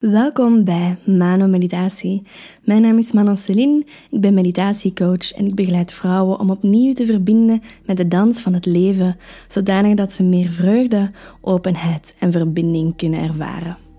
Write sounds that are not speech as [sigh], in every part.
Welkom bij Mano Meditatie. Mijn naam is Manon Celine, ik ben meditatiecoach en ik begeleid vrouwen om opnieuw te verbinden met de dans van het leven, zodanig dat ze meer vreugde, openheid en verbinding kunnen ervaren.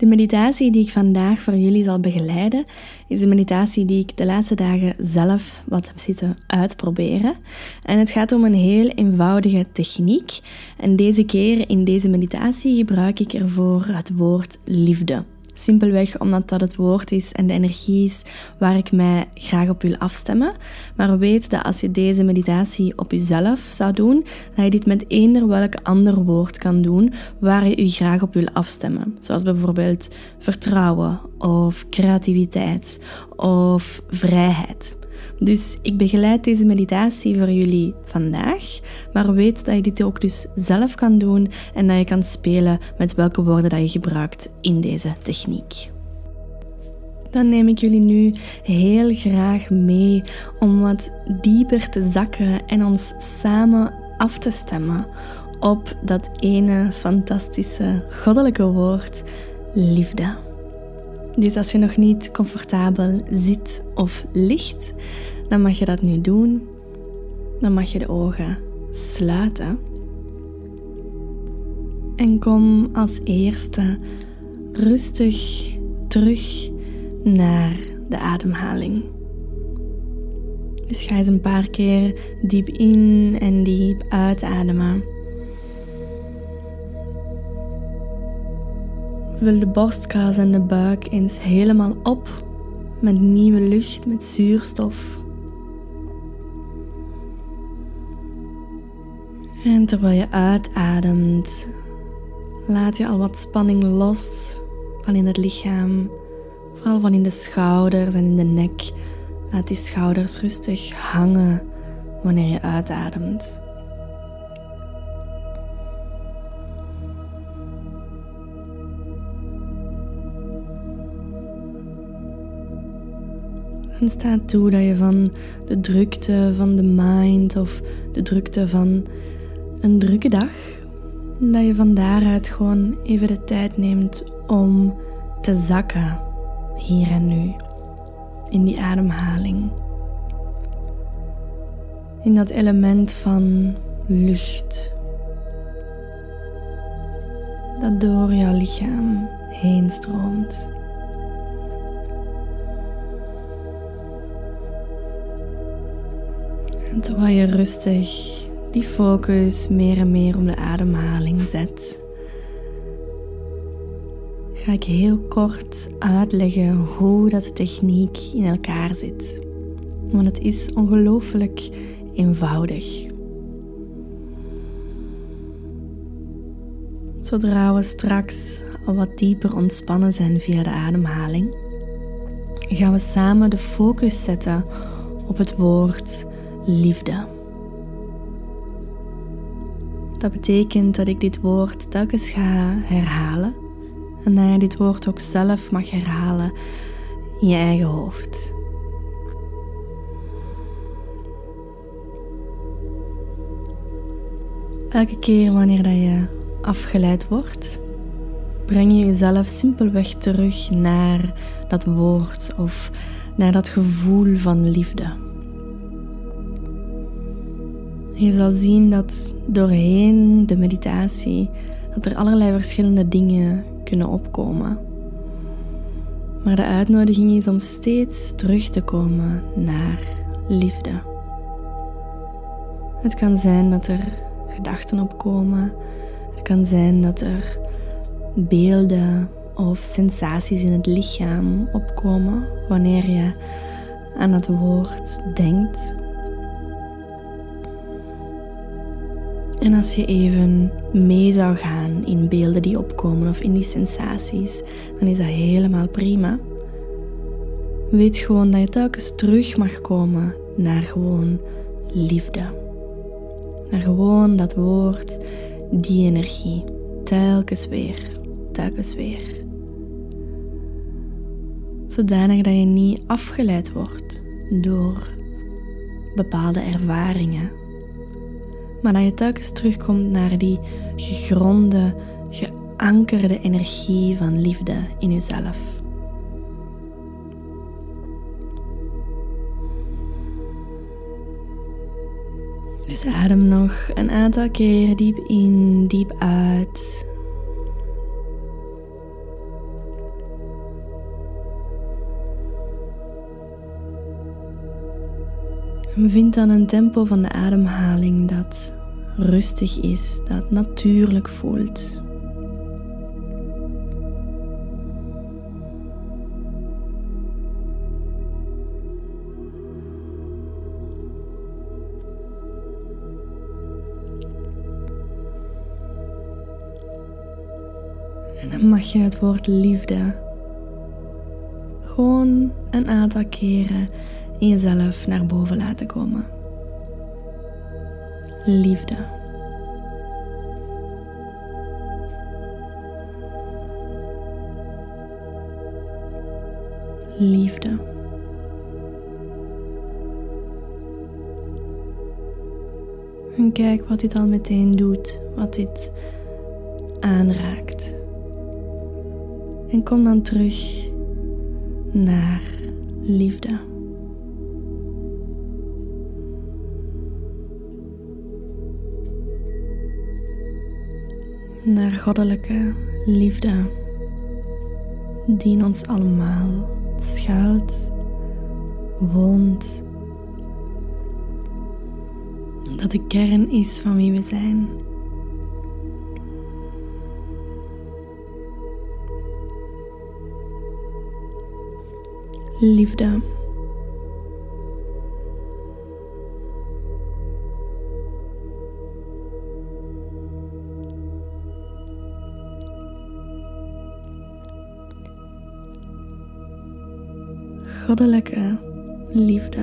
De meditatie die ik vandaag voor jullie zal begeleiden, is een meditatie die ik de laatste dagen zelf wat heb zitten uitproberen. En het gaat om een heel eenvoudige techniek. En deze keer in deze meditatie gebruik ik ervoor het woord liefde. Simpelweg omdat dat het woord is en de energie is waar ik mij graag op wil afstemmen. Maar weet dat als je deze meditatie op jezelf zou doen, dat je dit met eender welk ander woord kan doen waar je je graag op wil afstemmen. Zoals bijvoorbeeld vertrouwen of creativiteit of vrijheid. Dus ik begeleid deze meditatie voor jullie vandaag, maar weet dat je dit ook dus zelf kan doen en dat je kan spelen met welke woorden dat je gebruikt in deze techniek. Dan neem ik jullie nu heel graag mee om wat dieper te zakken en ons samen af te stemmen op dat ene fantastische goddelijke woord liefde. Dus als je nog niet comfortabel zit of ligt, dan mag je dat nu doen. Dan mag je de ogen sluiten. En kom als eerste rustig terug naar de ademhaling. Dus ga eens een paar keer diep in en diep uitademen. Vul de borstkas en de buik eens helemaal op met nieuwe lucht, met zuurstof. En terwijl je uitademt, laat je al wat spanning los van in het lichaam, vooral van in de schouders en in de nek. Laat die schouders rustig hangen wanneer je uitademt. En sta toe dat je van de drukte van de mind of de drukte van een drukke dag, dat je van daaruit gewoon even de tijd neemt om te zakken hier en nu. In die ademhaling. In dat element van lucht. Dat door jouw lichaam heen stroomt. En terwijl je rustig die focus meer en meer om de ademhaling zet, ga ik heel kort uitleggen hoe dat techniek in elkaar zit. Want het is ongelooflijk eenvoudig. Zodra we straks al wat dieper ontspannen zijn via de ademhaling, gaan we samen de focus zetten op het woord liefde. Dat betekent dat ik dit woord telkens ga herhalen en dat je dit woord ook zelf mag herhalen in je eigen hoofd. Elke keer wanneer dat je afgeleid wordt, breng je jezelf simpelweg terug naar dat woord of naar dat gevoel van liefde. Je zal zien dat doorheen de meditatie dat er allerlei verschillende dingen kunnen opkomen. Maar de uitnodiging is om steeds terug te komen naar liefde. Het kan zijn dat er gedachten opkomen. Het kan zijn dat er beelden of sensaties in het lichaam opkomen wanneer je aan het woord denkt En als je even mee zou gaan in beelden die opkomen of in die sensaties, dan is dat helemaal prima. Weet gewoon dat je telkens terug mag komen naar gewoon liefde. Naar gewoon dat woord, die energie. Telkens weer, telkens weer. Zodanig dat je niet afgeleid wordt door bepaalde ervaringen maar dat je telkens terugkomt naar die gegronde, Anker de energie van liefde in jezelf. Dus adem nog een aantal keer diep in, diep uit. Vind dan een tempo van de ademhaling dat rustig is, dat natuurlijk voelt. En dan mag je het woord liefde gewoon een aantal keren in jezelf naar boven laten komen. Liefde. Liefde. En kijk wat dit al meteen doet, wat dit aanraakt. En kom dan terug naar liefde. Naar goddelijke liefde die in ons allemaal schuilt, woont. Dat de kern is van wie we zijn. liefde. Goddelijke liefde.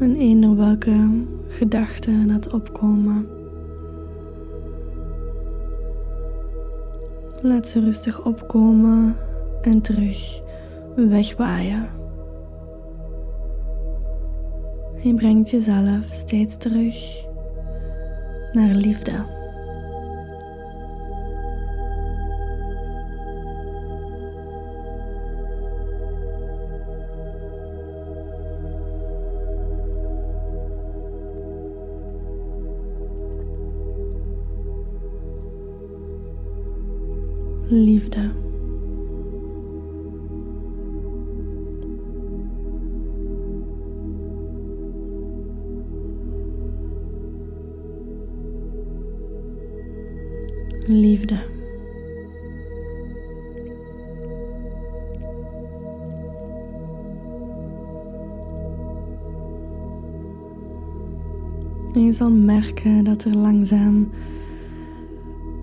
En eender welke gedachten dat opkomen. Laat ze rustig opkomen en terug wegwaaien. Je brengt jezelf steeds terug naar liefde. Liefde. Liefde. En je zal merken dat er langzaam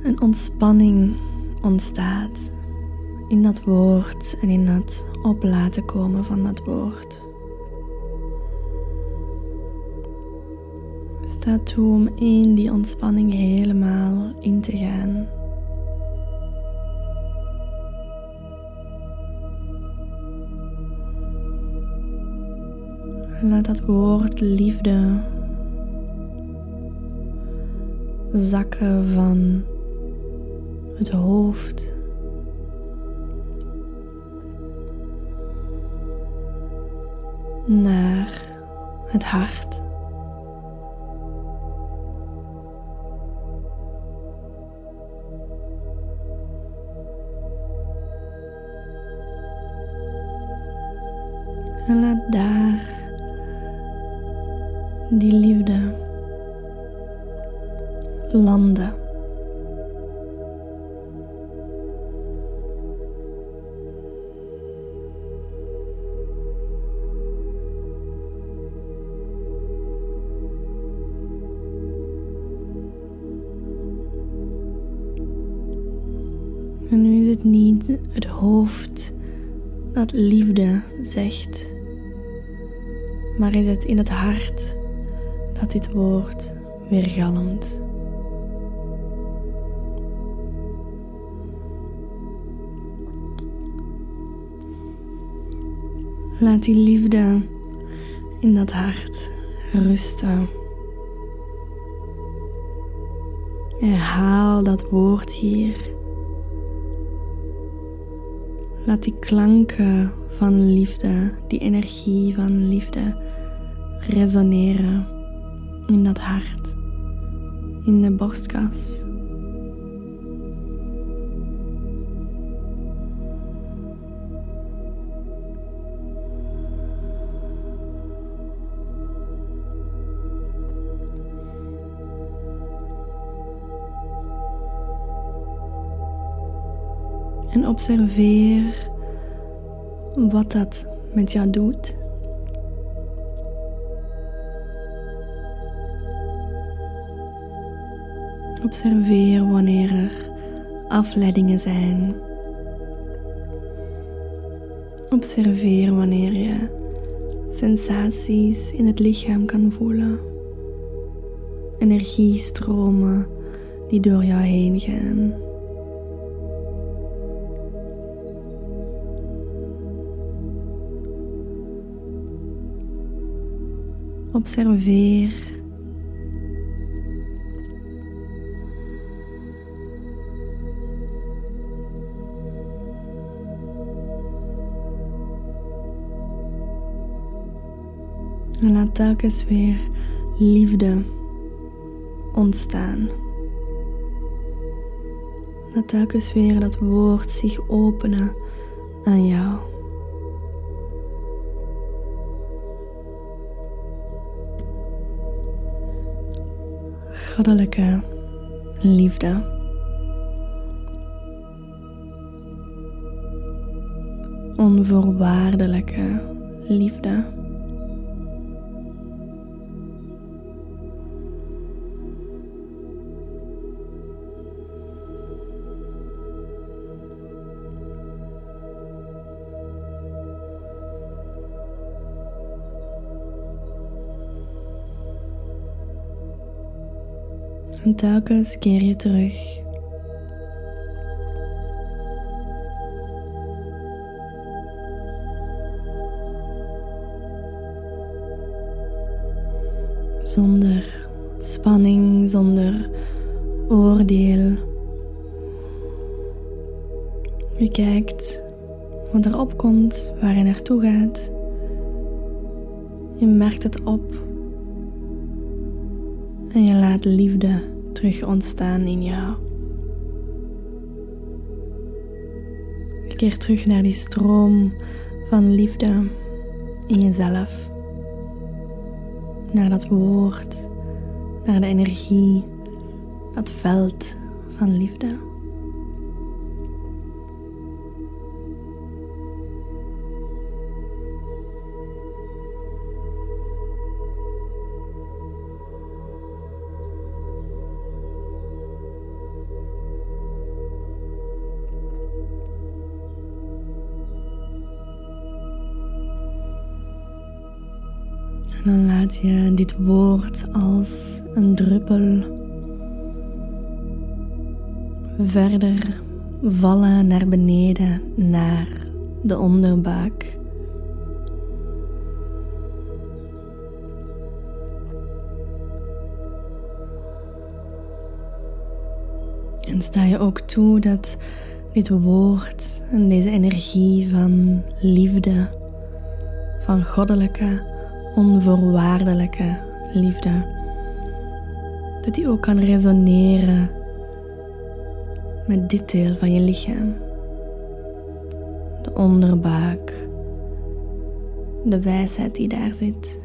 een ontspanning ontstaat in dat woord en in dat op laten komen van dat woord. Sta toe om in die ontspanning helemaal in te gaan. Laat dat woord liefde zakken van het hoofd. Naar het hart. En laat daar die liefde niet het hoofd dat liefde zegt, maar is het in het hart dat dit woord weergalmt. Laat die liefde in dat hart rusten Herhaal dat woord hier. Laat die klanken van liefde, die energie van liefde resoneren in dat hart, in de borstkas. En observeer wat dat met jou doet. Observeer wanneer er afleidingen zijn. Observeer wanneer je sensaties in het lichaam kan voelen. Energiestromen die door jou heen gaan. Observeer. En laat telkens weer liefde ontstaan. Laat telkens weer dat woord zich openen aan jou. Goddelijke liefde. Onvoorwaardelijke liefde. En telkens keer je terug. Zonder spanning, zonder oordeel. Je kijkt wat er opkomt, waar je naartoe gaat. Je merkt het op en je laat liefde terug ontstaan in jou. Keer terug naar die stroom van liefde in jezelf. Naar dat woord, naar de energie, dat veld van liefde. Laat je dit woord als een druppel verder vallen naar beneden, naar de onderbuik. En sta je ook toe dat dit woord en deze energie van liefde, van goddelijke onvoorwaardelijke liefde. Dat die ook kan resoneren met dit deel van je lichaam. De onderbuik, de wijsheid die daar zit.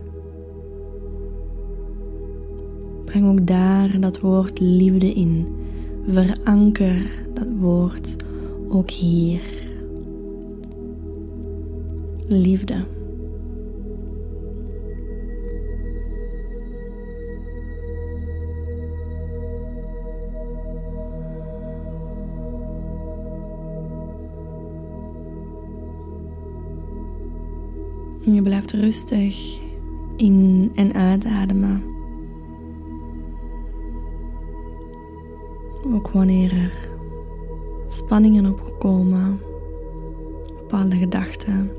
Breng ook daar dat woord liefde in. Veranker dat woord ook hier. Liefde. Je blijft rustig in- en uitademen. Ook wanneer er spanningen opkomen, bepaalde gedachten,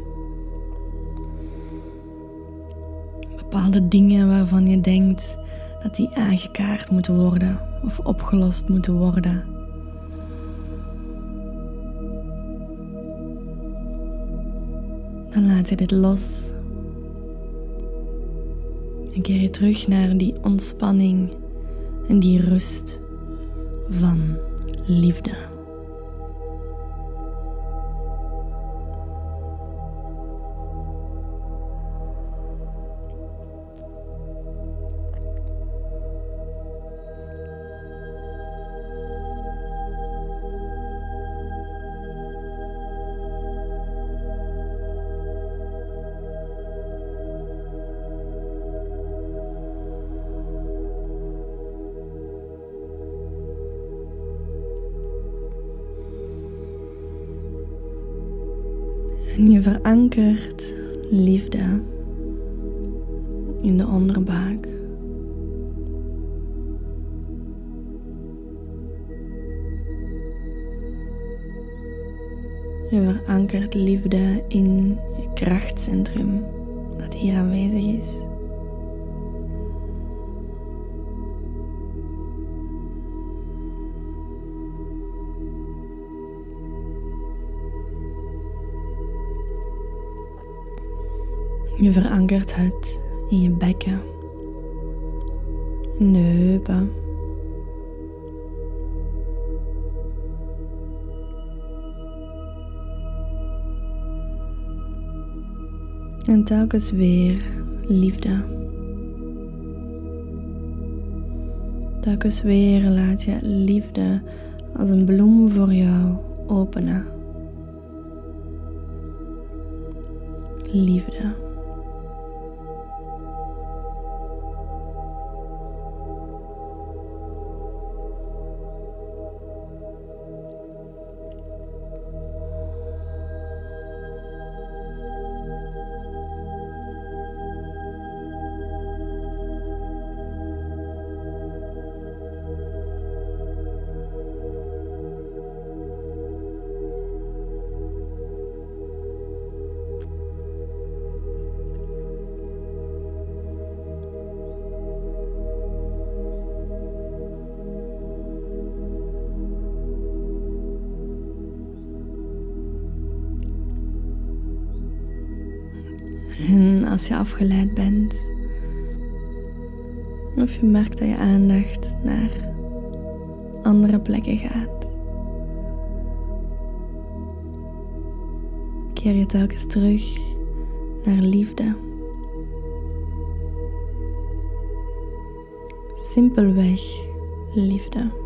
bepaalde dingen waarvan je denkt dat die aangekaart moeten worden of opgelost moeten worden. Dan laat je dit los en keer je terug naar die ontspanning en die rust van liefde. En je verankert liefde in de onderbuik. Je verankert liefde in je krachtcentrum dat hier aanwezig is. Je verankert het in je bekken, in de heupen. En telkens weer liefde. Telkens weer laat je liefde als een bloem voor jou openen. Liefde. En als je afgeleid bent, of je merkt dat je aandacht naar andere plekken gaat, keer je telkens terug naar liefde. Simpelweg liefde.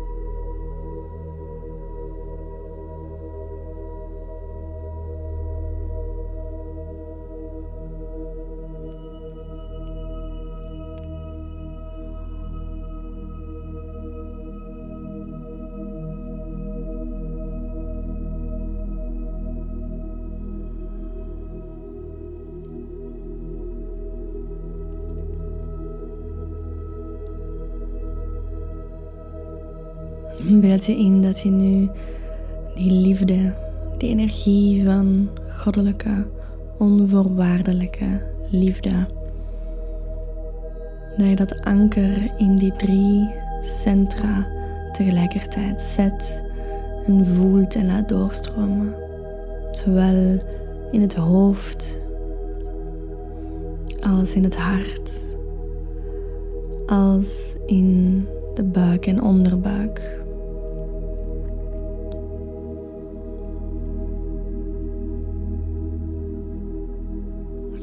Beeld je in dat je nu die liefde, die energie van goddelijke, onvoorwaardelijke liefde, dat je dat anker in die drie centra tegelijkertijd zet en voelt en laat doorstromen. Zowel in het hoofd als in het hart, als in de buik en onderbuik.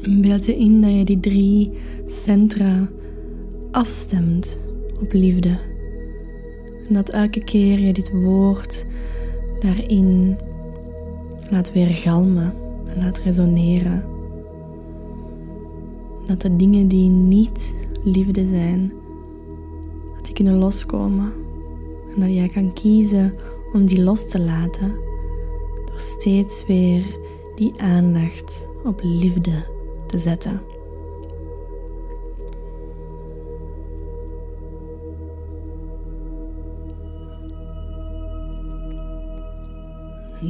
Beeld je in dat je die drie centra afstemt op liefde. En dat elke keer je dit woord daarin laat weer galmen en laat resoneren. Dat de dingen die niet liefde zijn, dat die kunnen loskomen. En dat jij kan kiezen om die los te laten door steeds weer die aandacht op liefde te zetten.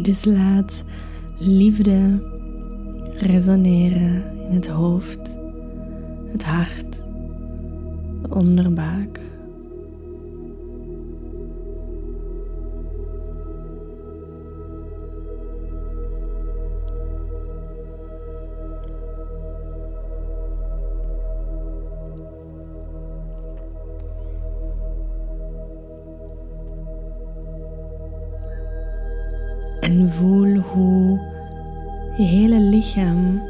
Dus laat liefde resoneren in het hoofd, het hart, de. Voel hoe je hele lichaam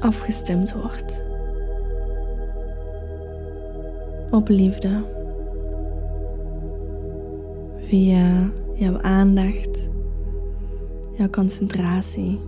afgestemd wordt op liefde via jouw aandacht, jouw concentratie.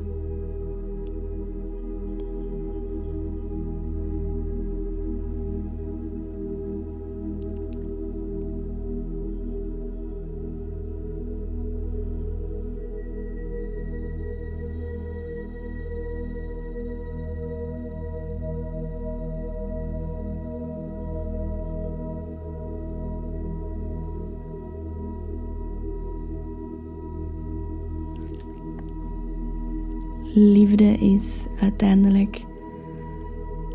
Liefde is uiteindelijk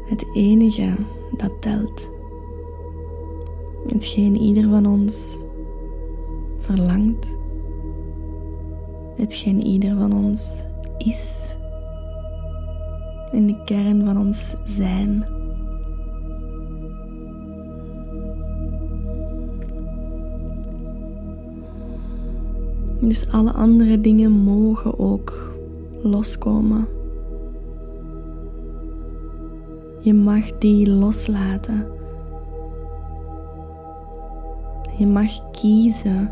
het enige dat telt. Hetgeen ieder van ons verlangt. Hetgeen ieder van ons is. In de kern van ons zijn. Dus alle andere dingen mogen ook loskomen. Je mag die loslaten. Je mag kiezen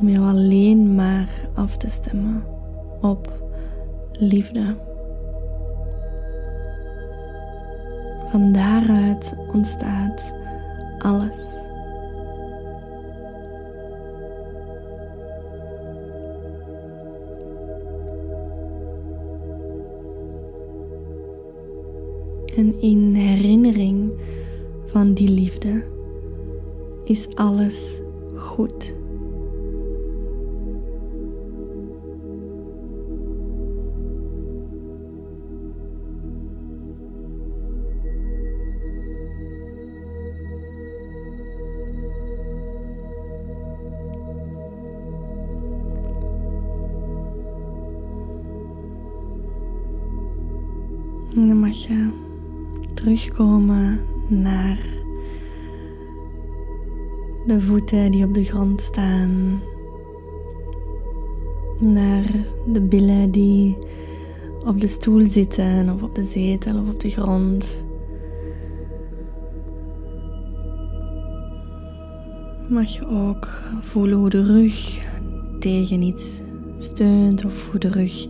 om jou alleen maar af te stemmen op liefde. Van daaruit ontstaat alles. In herinnering van die liefde is alles goed. Terugkomen naar de voeten die op de grond staan, naar de billen die op de stoel zitten of op de zetel of op de grond. Mag je ook voelen hoe de rug tegen iets steunt of hoe de rug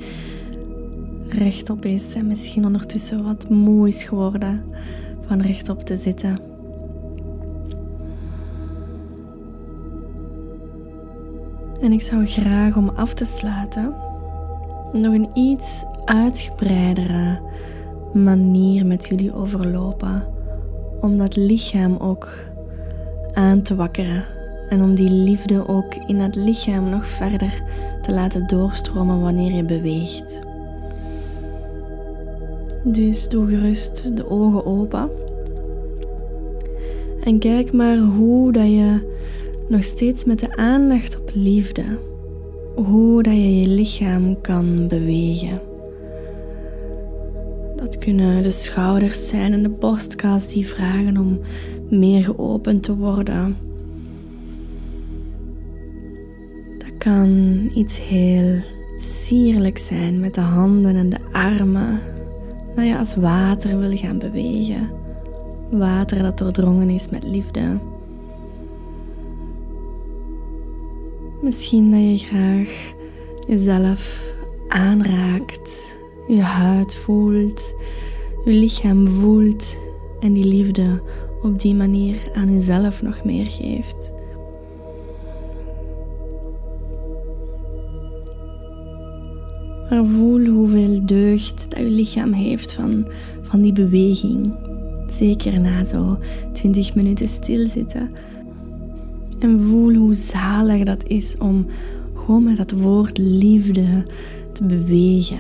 rechtop is en misschien ondertussen wat moe is geworden van rechtop te zitten. En ik zou graag om af te sluiten nog een iets uitgebreidere manier met jullie overlopen. Om dat lichaam ook aan te wakkeren. En om die liefde ook in het lichaam nog verder te laten doorstromen wanneer je beweegt. Dus doe gerust de ogen open. En kijk maar hoe dat je nog steeds met de aandacht op liefde, hoe dat je je lichaam kan bewegen. Dat kunnen de schouders zijn en de borstkas die vragen om meer geopend te worden. Dat kan iets heel sierlijk zijn met de handen en de armen dat je als water wil gaan bewegen. Water dat doordrongen is met liefde. Misschien dat je graag jezelf aanraakt, je huid voelt, je lichaam voelt en die liefde op die manier aan jezelf nog meer geeft. Maar voel hoeveel deugd dat je lichaam heeft van, van die beweging. Zeker na zo 20 minuten stilzitten. En voel hoe zalig dat is om gewoon met dat woord liefde te bewegen.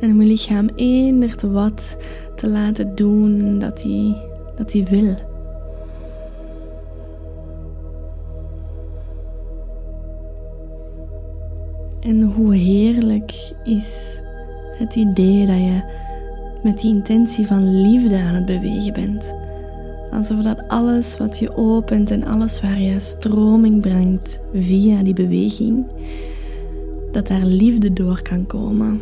En om je lichaam te wat te laten doen dat hij dat hij wil. En hoe heerlijk is het idee dat je met die intentie van liefde aan het bewegen bent. Alsof dat alles wat je opent en alles waar je stroming brengt via die beweging, dat daar liefde door kan komen.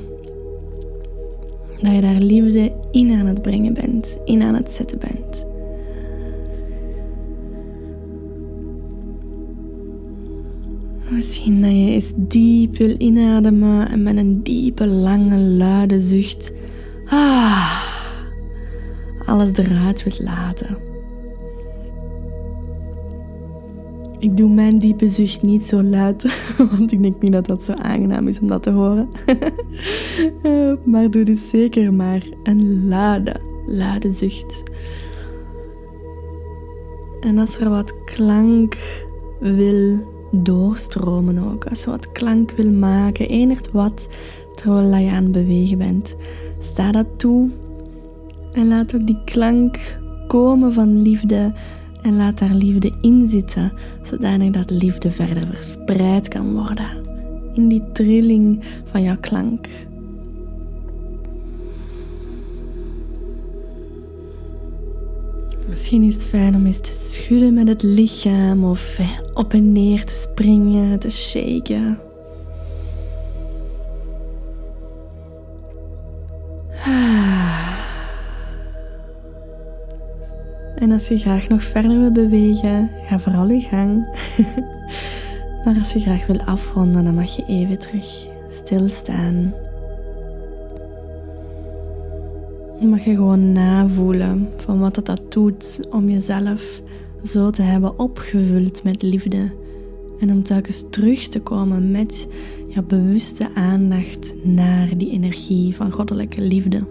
Dat je daar liefde in aan het brengen bent, in aan het zetten bent. Misschien dat je eens diep wil inademen en met een diepe, lange, luide zucht ah, alles eruit wilt laten. Ik doe mijn diepe zucht niet zo luid, [laughs] want ik denk niet dat dat zo aangenaam is om dat te horen. [laughs] Maar doe dus zeker maar een luide, luide zucht. En als er wat klank wil doorstromen ook. Als je wat klank wil maken, enigt wat, terwijl je aan het bewegen bent. Sta dat toe en laat ook die klank komen van liefde en laat daar liefde in zitten, zodanig dat liefde verder verspreid kan worden in die trilling van jouw klank. Misschien is het fijn om eens te schudden met het lichaam of op en neer te springen, te shaken. En als je graag nog verder wil bewegen, ga vooral je gang. [laughs] maar als je graag wil afronden, dan mag je even terug stilstaan. Mag je gewoon navoelen van wat dat, dat doet om jezelf zo te hebben opgevuld met liefde. En om telkens terug te komen met je bewuste aandacht naar die energie van goddelijke liefde.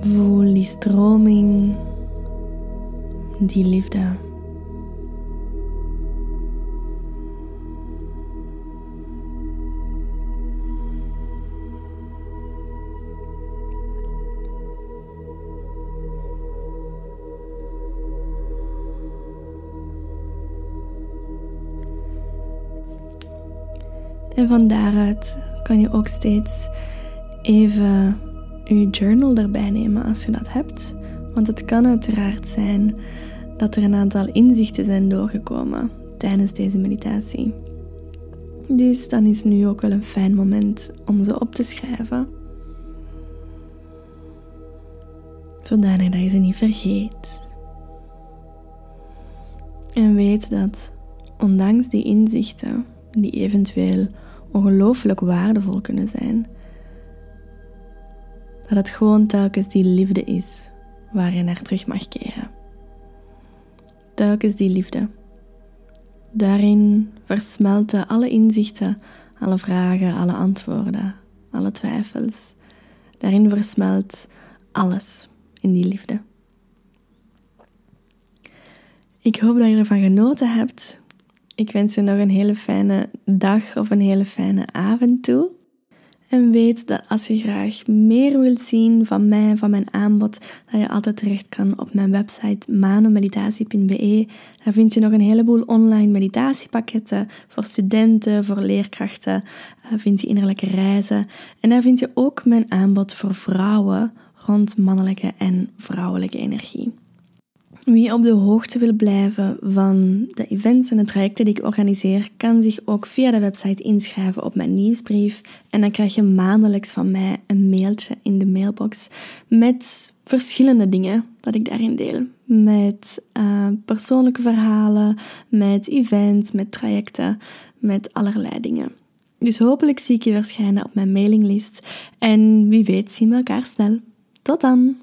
Voel die stroming, die liefde. En van daaruit kan je ook steeds even je journal erbij nemen als je dat hebt. Want het kan uiteraard zijn dat er een aantal inzichten zijn doorgekomen tijdens deze meditatie. Dus dan is nu ook wel een fijn moment om ze op te schrijven. Zodanig dat je ze niet vergeet. En weet dat ondanks die inzichten, die eventueel ongelooflijk waardevol kunnen zijn, dat het gewoon telkens die liefde is waar je naar terug mag keren. Telkens die liefde. Daarin versmelten alle inzichten, alle vragen, alle antwoorden, alle twijfels. Daarin versmelt alles in die liefde. Ik hoop dat je ervan genoten hebt. Ik wens je nog een hele fijne dag of een hele fijne avond toe. En weet dat als je graag meer wilt zien van mij, van mijn aanbod, dat je altijd terecht kan op mijn website manomeditatie.be. Daar vind je nog een heleboel online meditatiepakketten voor studenten, voor leerkrachten. Daar eh, vind je innerlijke reizen. En daar vind je ook mijn aanbod voor vrouwen rond mannelijke en vrouwelijke energie. Wie op de hoogte wil blijven van de events en de trajecten die ik organiseer, kan zich ook via de website inschrijven op mijn nieuwsbrief. En dan krijg je maandelijks van mij een mailtje in de mailbox met verschillende dingen dat ik daarin deel. Met uh, persoonlijke verhalen, met events, met trajecten, met allerlei dingen. Dus hopelijk zie ik je verschijnen op mijn mailinglist. En wie weet zien we elkaar snel. Tot dan!